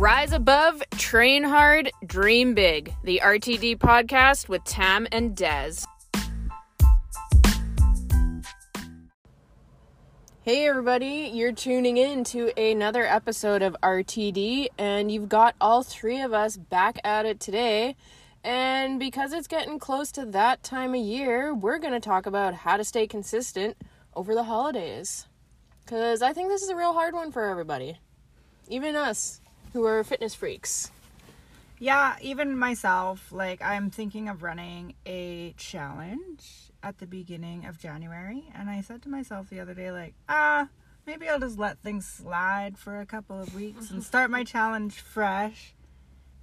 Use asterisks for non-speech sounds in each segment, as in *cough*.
Rise above, train hard, dream big. The RTD podcast with Tam and Dez. Hey everybody, you're tuning in to another episode of RTD, and you've got all three of us back at it today. And because it's getting close to that time of year, we're going to talk about how to stay consistent over the holidays. Because I think this is a real hard one for everybody, even us who are fitness freaks. Yeah, even myself, like I'm thinking of running a challenge at the beginning of January, and I said to myself the other day, like, ah, maybe I'll just let things slide for a couple of weeks and start my *laughs* challenge fresh.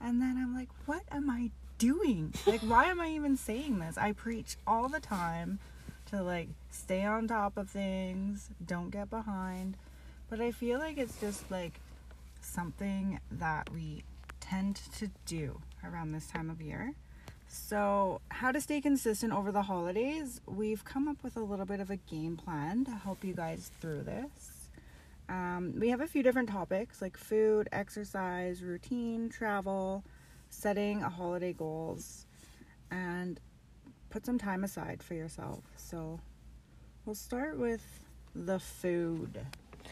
And then I'm like, what am I doing? Like, why am I even saying this? I preach all the time to like stay on top of things, don't get behind. But I feel like it's just like something that we tend to do around this time of year. So, how to stay consistent over the holidays, we've come up with a little bit of a game plan to help you guys through this. Um, we have a few different topics like food, exercise, routine, travel, setting a holiday goals, and put some time aside for yourself. So, we'll start with the food.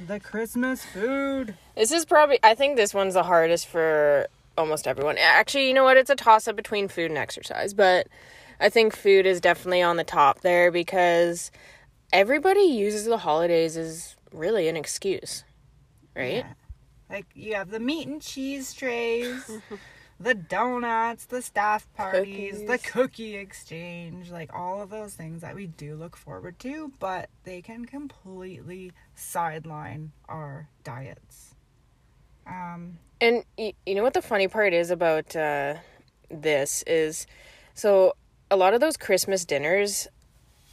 The Christmas food. This is probably, I think this one's the hardest for almost everyone. Actually, you know what? It's a toss up between food and exercise, but I think food is definitely on the top there because everybody uses the holidays as really an excuse, right? Yeah. Like you have the meat and cheese trays, *laughs* the donuts, the staff parties, Cookies. the cookie exchange, like all of those things that we do look forward to, but they can completely sideline our diets. Um, And y- you know what the funny part is about uh, this is so a lot of those Christmas dinners,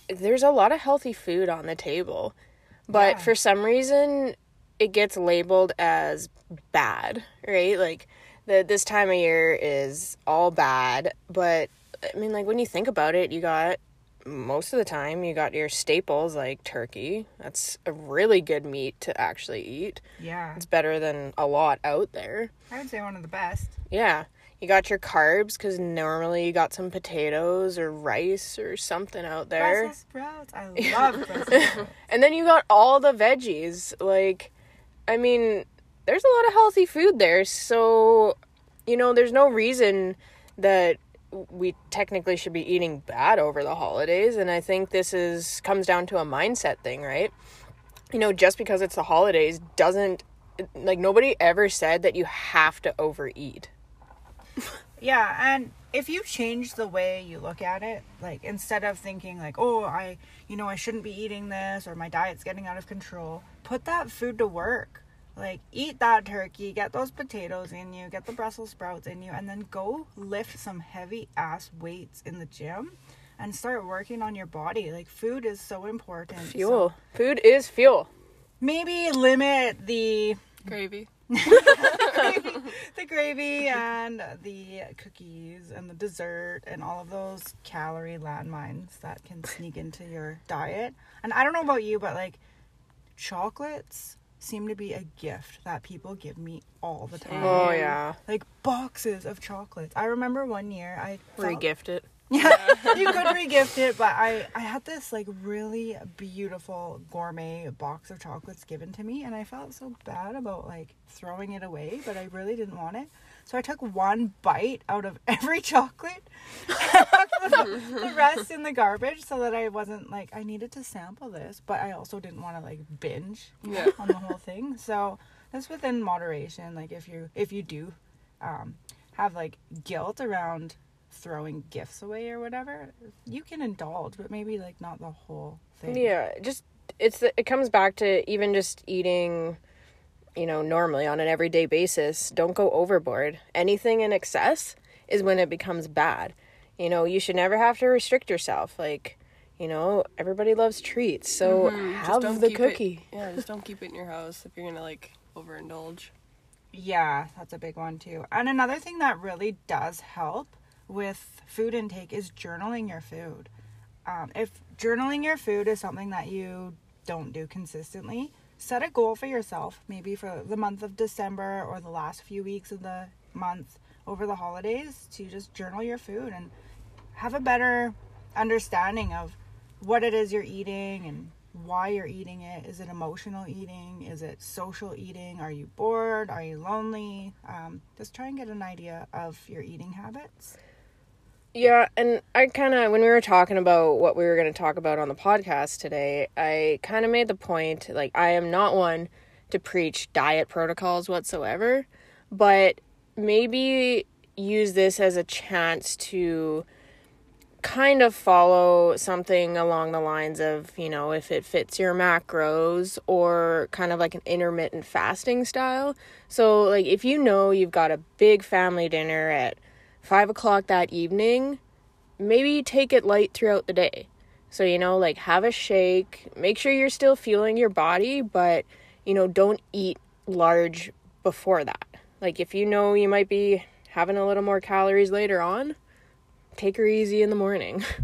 there's a lot of healthy food on the table, but Yeah. for some reason it gets labeled as bad, right? Like the this time of year is all bad, but I mean, like when you think about it, you got most of the time you got your staples like turkey. That's a really good meat to actually eat. yeah, It's better than a lot out there. I would say one of the best. Yeah. You got your carbs because normally you got some potatoes or rice or something out there. Brussels sprouts. I love *laughs* Brussels sprouts. And then you got all the veggies. Like, I mean, there's a lot of healthy food there. So, you know, there's no reason that we technically should be eating bad over the holidays. And I think this is comes down to a mindset thing, right? You know, just because it's the holidays doesn't like nobody ever said that you have to overeat. *laughs* Yeah, and if you change the way you look at it, like instead of thinking like, "Oh, I, you know, I shouldn't be eating this or my diet's getting out of control," put that food to work. Like eat that turkey, get those potatoes in you, get the Brussels sprouts in you, and then go lift some heavy ass weights in the gym and start working on your body. Like food is so important. So Fuel. Food is fuel. maybe limit the Gravy. *laughs* the gravy and the cookies and the dessert and all of those calorie landmines that can sneak into your diet. And I don't know about you, but like chocolates seem to be a gift that people give me all the time. Oh yeah. Like boxes of chocolates. I remember one year I felt- Regift it. *laughs* yeah, you could regift it, but I I had this like really beautiful gourmet box of chocolates given to me, and I felt so bad about like throwing it away, but I really didn't want it. So I took one bite out of every *laughs* chocolate, the, rest in the garbage, so that I wasn't like I needed to sample this, but I also didn't want to like binge Yeah. on the whole thing. So that's within moderation. Like if you if you do um, have like guilt around throwing gifts away or whatever, you can indulge, but maybe like not the whole thing. Yeah, just it's it comes back to even just eating you know normally on an everyday basis. Don't go overboard. Anything in excess is when it becomes bad. You know, you should never have to restrict yourself like you know, everybody loves treats, so Mhm, have the cookie. It, yeah, just don't keep it in your house if you're gonna like overindulge. Yeah, that's a big one too. And another thing that really does help with food intake is journaling your food. Um, if journaling your food is something that you don't do consistently, set a goal for yourself, maybe for the month of December or the last few weeks of the month over the holidays to just journal your food and have a better understanding of what it is you're eating and why you're eating it. Is it emotional eating? Is it social eating? Are you bored? Are you lonely? Um, just try and get an idea of your eating habits. Yeah, and I kind of, when we were talking about what we were going to talk about on the podcast today, I kind of made the point like, I am not one to preach diet protocols whatsoever, but maybe use this as a chance to kind of follow something along the lines of, you know, if it fits your macros or kind of like an intermittent fasting style. So, like, if you know you've got a big family dinner at five o'clock that evening, maybe take it light throughout the day. So, you know, like have a shake, make sure you're still fueling your body, but, you know, don't eat large before that. Like, if you know you might be having a little more calories later on, take her easy in the morning. *laughs*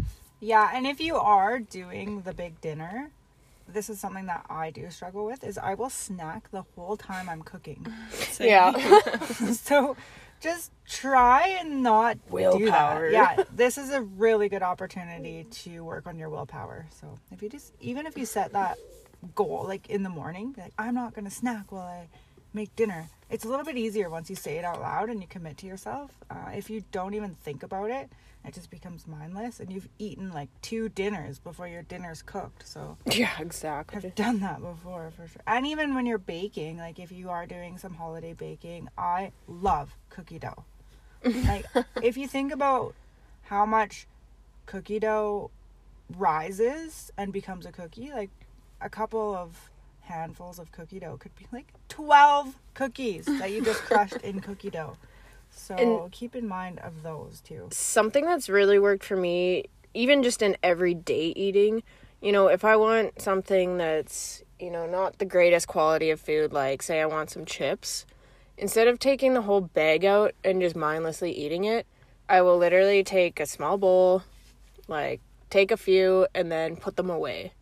Yeah, and if you are doing the big dinner, this is something that I do struggle with is I will snack the whole time I'm cooking. *laughs* yeah. *laughs* so just try and not Willpower. Yeah, this is a really good opportunity to work on your willpower. So if you just even if you set that goal like in the morning, be like I'm not gonna snack while I make dinner. It's a little bit easier once you say it out loud and you commit to yourself. Uh, if you don't even think about it, it just becomes mindless, and you've eaten like two dinners before your dinner's cooked. So *laughs* yeah, exactly. I've done that before for sure. And even when you're baking, like if you are doing some holiday baking, I love cookie dough. *laughs* like if you think about how much cookie dough rises and becomes a cookie, like a couple of handfuls of cookie dough could be like 12 cookies that you just crushed in *laughs* cookie dough. So and keep in mind of those too. Something that's really worked for me, even just in everyday eating, you know, if I want something that's, you know, not the greatest quality of food, like say I want some chips, instead of taking the whole bag out and just mindlessly eating it, I will literally take a small bowl, like take a few and then put them away.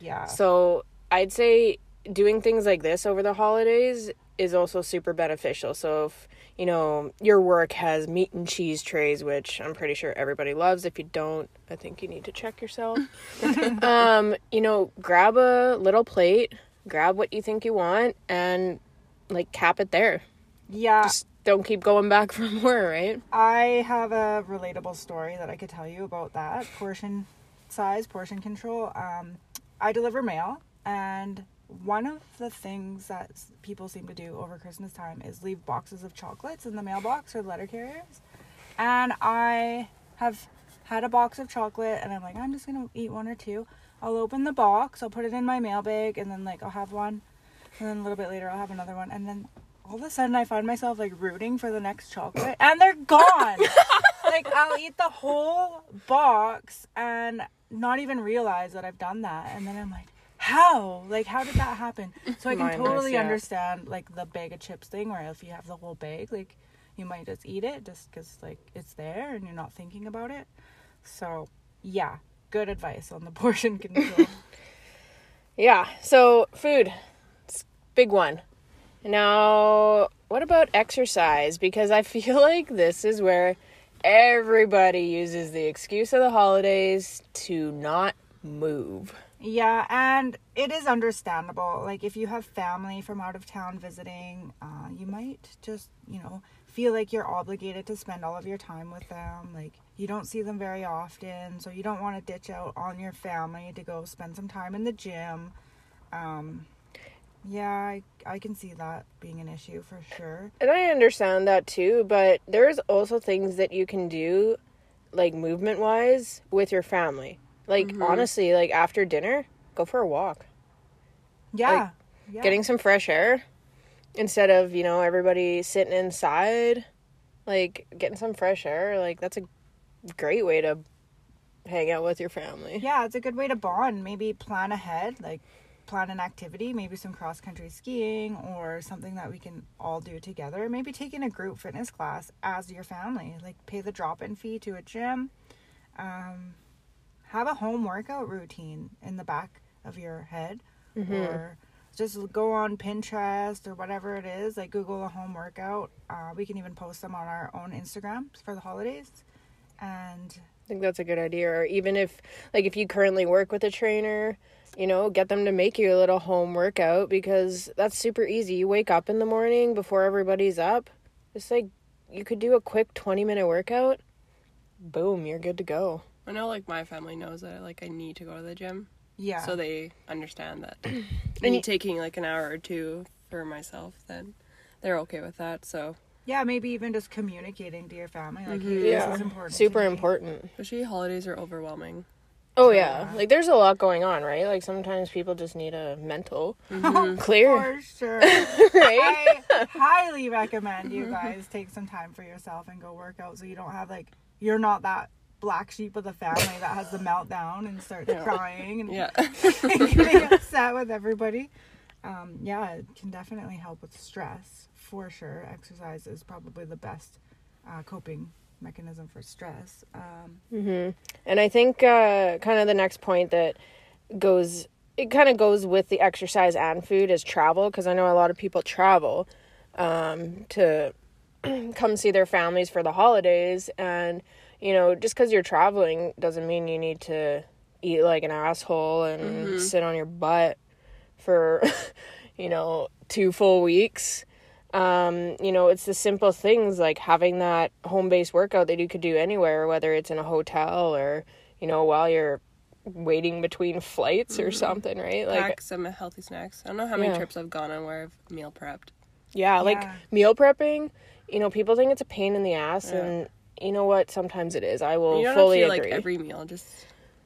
Yeah. So I'd say doing things like this over the holidays is also super beneficial. So if you know your work has meat and cheese trays, which I'm pretty sure everybody loves. If you don't, I think you need to check yourself. *laughs* um, you know, grab a little plate, grab what you think you want, and like cap it there. Yeah. Just don't keep going back *laughs* for more, right? I have a relatable story that I could tell you about that portion size, portion control. Um, I deliver mail, and one of the things that people seem to do over Christmas time is leave boxes of chocolates in the mailbox or letter carriers. And I have had a box of chocolate and I'm like, I'm just gonna eat one or two. I'll open the box, I'll put it in my mail bag, and then like I'll have one, and then a little bit later I'll have another one, and then all of a sudden I find myself like rooting for the next chocolate, and they're gone. *laughs* like I'll eat the whole box and not even realize that I've done that, and then I'm like, how? Like how did that happen? So i can totally yeah. understand like the bag of chips thing where if you have the whole bag like you might just eat it just because like it's there and you're not thinking about it. So yeah good advice on the *laughs* portion control. *laughs* Yeah so food it's big one. Now what about exercise? Because i *laughs* feel like this is where everybody uses the excuse of the holidays to not move yeah, and it is understandable. Like, if you have family from out of town visiting, uh, you might just, you know, feel like you're obligated to spend all of your time with them. Like, you don't see them very often, so you don't want to ditch out on your family to go spend some time in the gym. Um, yeah, I, I can see that being an issue for sure. And I understand that too, but there's also things that you can do, like movement wise, with your family. Like mm-hmm. honestly, like after dinner, go for a walk. Yeah. Like, yeah. Getting some fresh air instead of, you know, everybody sitting inside. Like getting some fresh air, like that's a great way to hang out with your family. Yeah, it's a good way to bond. Maybe plan ahead, like plan an activity, maybe some cross country skiing or something that we can all do together. Maybe taking a group fitness class as your family, like pay the drop in fee to a gym. Um, have a home workout routine in the back of your head mm-hmm. or just go on Pinterest or whatever it is, like Google a home workout. Uh, we can even post them on our own Instagrams for the holidays. And I think that's a good idea. Or even if, like, if you currently work with a trainer, you know, get them to make you a little home workout because that's super easy. You wake up in the morning before everybody's up. It's like you could do a quick 20 minute workout. Boom, you're good to go. I know, like my family knows that like I need to go to the gym, yeah. so they understand that. *clears throat* And Me you- taking like an hour or two for myself, then they're okay with that. So yeah, maybe even just communicating to your family, like, mm-hmm. hey, Yeah, this is important. to super me. important. especially holidays are overwhelming. Oh yeah, like there's a lot going on, right? Like sometimes people just need a mental mm-hmm. *laughs* clear, For sure. *laughs* right? I highly recommend you mm-hmm. guys take some time for yourself and go work out so you don't have like you're not that black sheep of the family that has the meltdown and starts crying and Yeah. *laughs* getting upset with everybody. Um, yeah, it can definitely help with stress for sure. Exercise is probably the best uh, coping mechanism for stress. Um, And I think uh, kind of the next point that goes, it kind of goes with the exercise and food is travel because I know a lot of people travel um, to *clears throat* come see their families for the holidays. And, you know, just because you're traveling doesn't mean you need to eat like an asshole and sit on your butt for, *laughs* you know, two full weeks. Um, you know, it's the simple things like having that home based workout that you could do anywhere, whether it's in a hotel or, you know, while you're waiting between flights or something, right? Like, Pack some healthy snacks. I don't know how many Yeah. trips I've gone on where I've meal prepped. yeah, like meal prepping, you know, people think it's a pain in the ass, and you know what? Sometimes it is. I will you don't fully have to agree. like every meal. Just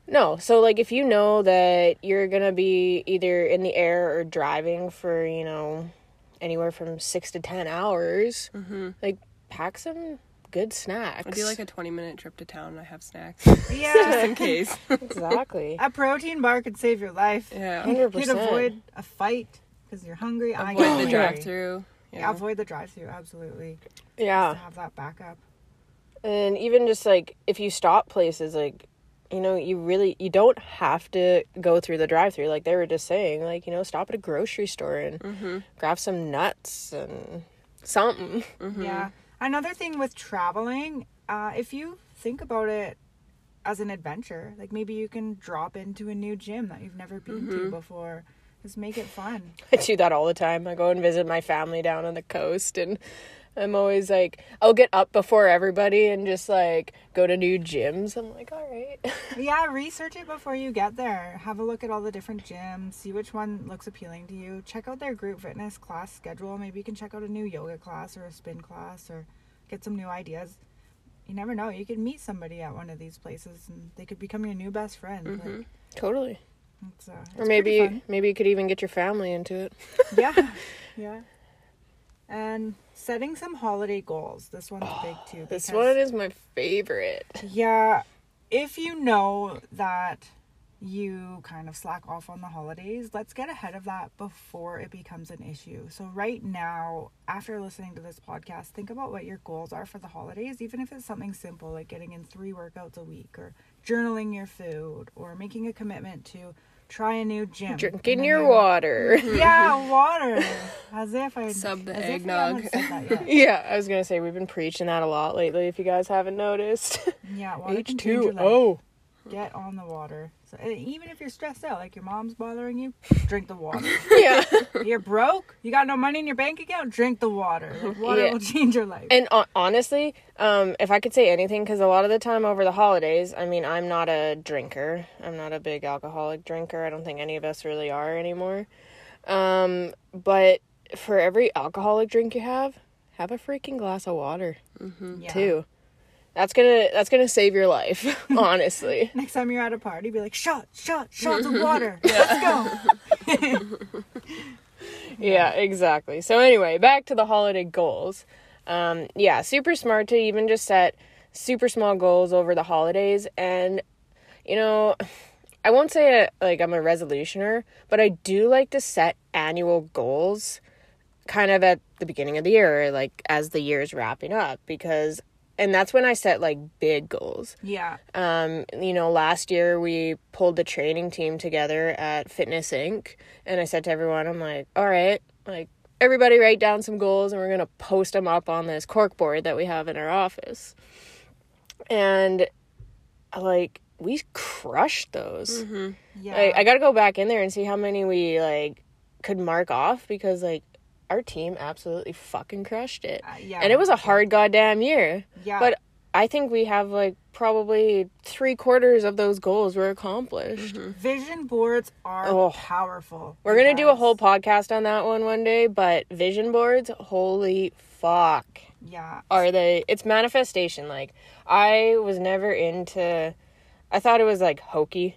No, so like if you know that you're gonna be either in the air or driving for you know anywhere from six to ten hours, mm-hmm. like pack some good snacks. I do like a twenty minute trip to town and I have snacks yeah, *laughs* just in case. *laughs* *laughs* exactly. a protein bar could save your life. yeah. Hundred You'd percent. avoid a fight because you're hungry. I Avoid get the drive through. Yeah, avoid the drive-through. Absolutely. Yeah, To have that backup. And even just like if you stop places, like you know, you really you don't have to go through the drive-through. Like they were just saying, like you know, stop at a grocery store and mm-hmm. grab some nuts and something. Mm-hmm. Yeah. Another thing with traveling, uh, if you think about it as an adventure, like maybe you can drop into a new gym that you've never been to mm-hmm. before. Just make it fun. I do that all the time. I go and visit my family down on the coast and I'm always like I'll get up before everybody and just like go to new gyms. I'm like, all right. *laughs* yeah, research it before you get there. Have a look at all the different gyms, see which one looks appealing to you. Check out their group fitness class schedule. Maybe you can check out a new yoga class or a spin class or get some new ideas. You never know. You could meet somebody at one of these places and they could become your new best friend. Like, totally. it's, uh, Or it's pretty maybe maybe you could even get your family into it. yeah *laughs* yeah and setting some holiday goals this one's big too This one is my favorite. yeah if you know that you kind of slack off on the holidays let's get ahead of that before it becomes an issue so right now after listening to this podcast think about what your goals are for the holidays even if it's something simple like getting in three workouts a week or journaling your food or making a commitment to try a new gym Drinking your new- water. *laughs* yeah, water. As if I Sub the as if eggnog. haven't said that yet. *laughs* yeah, I was gonna say we've been preaching that a lot lately. If you guys haven't noticed, Yeah, H can change two your life. O. Get on the water. So even if you're stressed out, like your mom's bothering you, drink the water. *laughs* Yeah. you're broke, you got no money in your bank account, drink the water. Like, *laughs* water Yeah. will *laughs* change your life. And uh, honestly, um, if I could say anything, because a lot of the time over the holidays, I mean, I'm not a drinker. I'm not a big alcoholic drinker. I don't think any of us really are anymore. Um, but for every alcoholic drink you have, have a freaking glass of water yeah. too. That's gonna that's gonna save your life, *laughs* honestly. Next time you're at a party, be like, shot, shot, shots *laughs* of water. Let's go. *laughs* yeah, exactly. So anyway, back to the holiday goals. Um, yeah, super smart to even just set super small goals over the holidays, and you know, I won't say it, like I'm a resolutioner, but I do like to set annual goals, kind of at the beginning of the year, like as the year is wrapping up, because and that's when I set like big goals. Yeah. Um, you know, last year we pulled the training team together at Fitness Inc. And I said to everyone, I'm like, all right, like everybody write down some goals and we're going to post them up on this cork board that we have in our office. And like, we crushed those. Yeah. I, I got to go back in there and see how many we like could mark off because like our team absolutely fucking crushed it. Uh, yeah. And it was a hard goddamn year. Yeah. But I think we have like probably three quarters of those goals were accomplished. vision boards are Oh. powerful. We're gonna do a whole podcast on that one one day, but vision boards, holy fuck, Yeah. are they? It's manifestation. Like I was never into. I thought it was like hokey,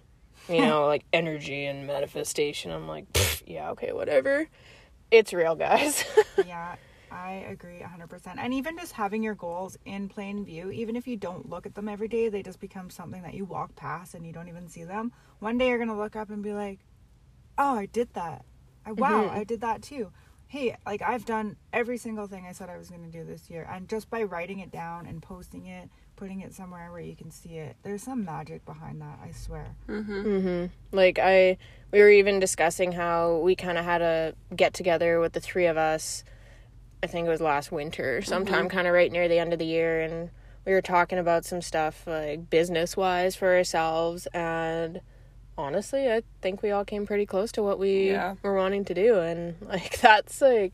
you *laughs* know, like energy and manifestation. I'm like, yeah, okay, whatever. It's real, guys. *laughs* yeah, I agree 100%. And even just having your goals in plain view, even if you don't look at them every day, they just become something that you walk past and you don't even see them. One day you're going to look up and be like, oh, I did that. I, wow, Mm-hmm. I did that too. Hey, like I've done every single thing I said I was going to do this year. And just by writing it down and posting it, putting it somewhere where you can see it, there's some magic behind that, I swear. Mhm. Mhm. Like I we were even discussing how we kind of had a get together with the three of us. I think it was last winter, sometime kind of right near the end of the year and we were talking about some stuff like business-wise for ourselves and honestly, I think we all came pretty close to what we Yeah. were wanting to do and *laughs* like that's like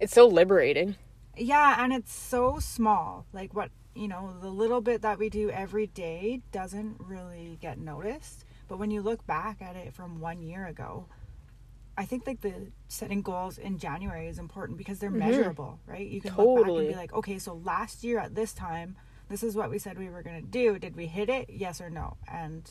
it's so liberating. Yeah, and it's so small. Like what, you know, the little bit that we do every day doesn't really get noticed. But when you look back at it from one year ago, I think like the setting goals in January is important because they're mm-hmm. measurable, right? You can look back and be like, okay, so last year at this time, this is what we said we were going to do. Did we hit it? Yes or no? And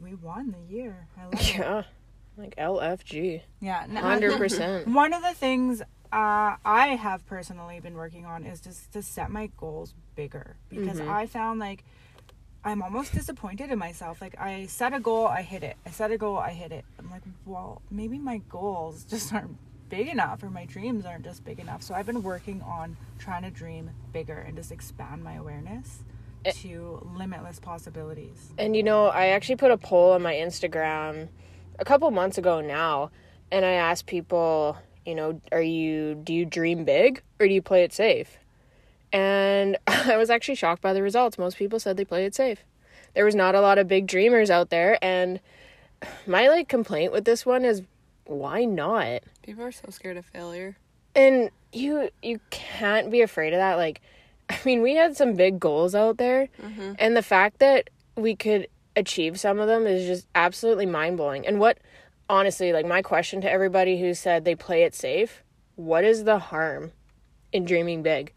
we won the year. I love it. *laughs* Like LFG. Yeah. 100%. One of the things uh, I have personally been working on is just to set my goals bigger because I found like I'm almost disappointed in myself. Like I set a goal, I hit it. I set a goal, I hit it. I'm like, well, maybe my goals *laughs* just aren't big enough or my dreams aren't just big enough. So I've been working on trying to dream bigger and just expand my awareness to limitless possibilities. And you know, I actually put a poll on my Instagram a couple months ago now, and I asked people, you know, are you do you dream big or do you play it safe? And *laughs* I was actually shocked by the results. Most people said they play it safe. There was not a lot of big dreamers out there, and *sighs* my like complaint with this one is why not? People are so scared of failure. and you you can't be afraid of that like *laughs* i mean we had some big goals out there mm-hmm. and the fact that we could achieve some of them is just absolutely mind-blowing. And what honestly like my question to everybody who said they play it safe what is the harm in dreaming big?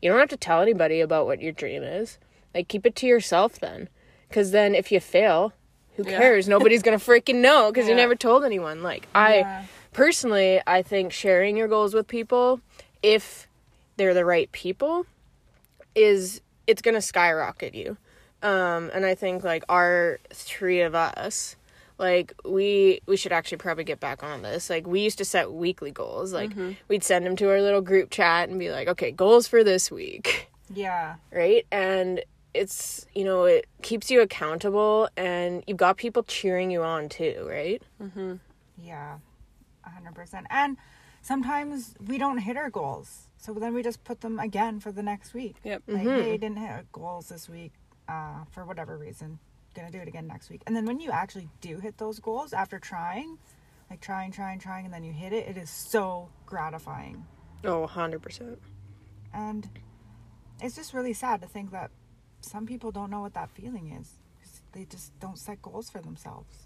You don't have to tell anybody about what your dream is. Like keep it to yourself then. Because then if you fail who Yeah. cares? Nobody's gonna freaking know because you never told anyone. Like i Yeah. personally i think sharing your goals with people if they're the right people is it's gonna skyrocket you um and i think like our three of us like we we should actually probably get back on this like we used to set weekly goals like we'd send them to our little group chat and be like okay goals for this week Yeah. right and it's you know it keeps you accountable and you've got people cheering you on too right Mhm. Yeah, a hundred percent. And sometimes we don't hit our goals, so then we just put them again for the next week. Yep. Like, hey, didn't hit our goals this week, uh, for whatever reason. Gonna do it again next week. And then when you actually do hit those goals after trying, like trying, trying, trying, and then you hit it, it is so gratifying. oh 100% And it's just really sad to think that some people don't know what that feeling is. They just don't set goals for themselves.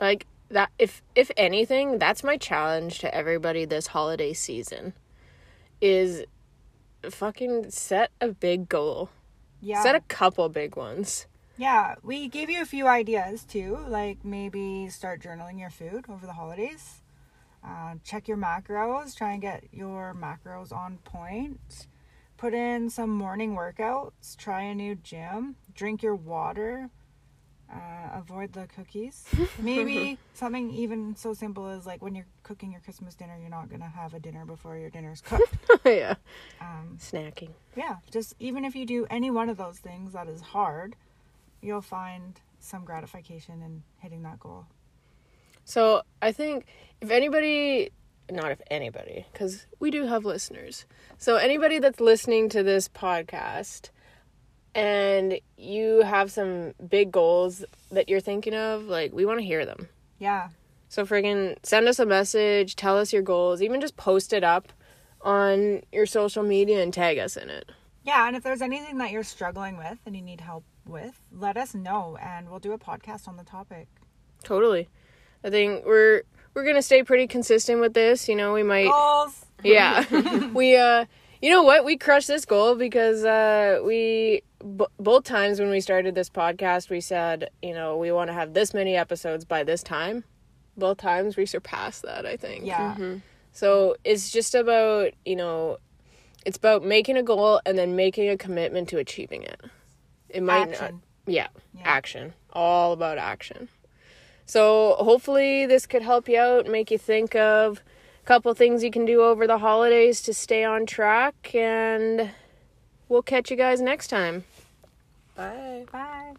like that if if anything that's my challenge to everybody this holiday season is fucking set a big goal Yeah. set a couple big ones Yeah, we gave you a few ideas too, like maybe start journaling your food over the holidays. Uh, check your macros, try and get your macros on point. Put in some morning workouts, try a new gym, drink your water. Uh, avoid the cookies. *laughs* Maybe something even so simple as like when you're cooking your Christmas dinner, you're not gonna have a dinner before your dinner's cooked. *laughs* yeah. um, Snacking. yeah, just even if you do any one of those things that is hard, you'll find some gratification in hitting that goal. So I think if anybody, not if anybody, because we do have listeners. So anybody that's listening to this podcast and you have some big goals that you're thinking of, like we want to hear them. Yeah, So friggin' send us a message, tell us your goals, even just post it up on your social media and tag us in it. yeah, and if there's anything that you're struggling with and you need help with, let us know, and we'll do a podcast on the topic. Totally. I think we're we're gonna stay pretty consistent with this. You know, we might Goals. Yeah. *laughs* *laughs* we uh you know what? We crushed this goal because uh we b- both times when we started this podcast we said, you know, we want to have this many episodes by this time. Both times we surpassed that, I think. Yeah. So it's just about, you know, it's about making a goal and then making a commitment to achieving it. It might not yeah, Yeah. action. All about action. So hopefully this could help you out, make you think of a couple things you can do over the holidays to stay on track and we'll catch you guys next time. Bye. Bye.